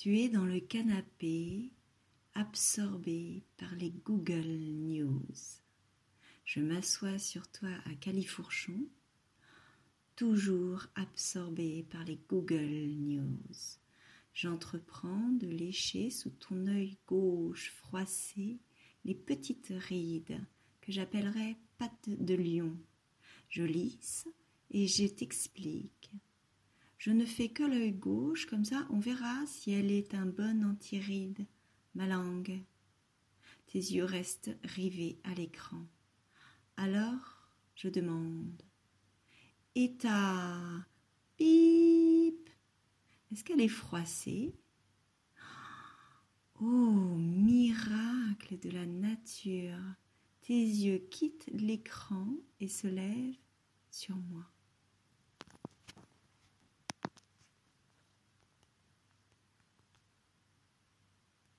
Tu es dans le canapé, absorbé par les Google News. Je m'assois sur toi à califourchon, toujours absorbé par les Google News. J'entreprends de lécher sous ton œil gauche froissé les petites rides que j'appellerais pattes de lion. Je lisse et je t'explique. Je ne fais que l'œil gauche, comme ça on verra si elle est un bon antiride, ma langue. Tes yeux restent rivés à l'écran. Alors, je demande. Et ta pip Est-ce qu'elle est froissée? Oh, miracle de la nature Tes yeux quittent l'écran et se lèvent sur moi.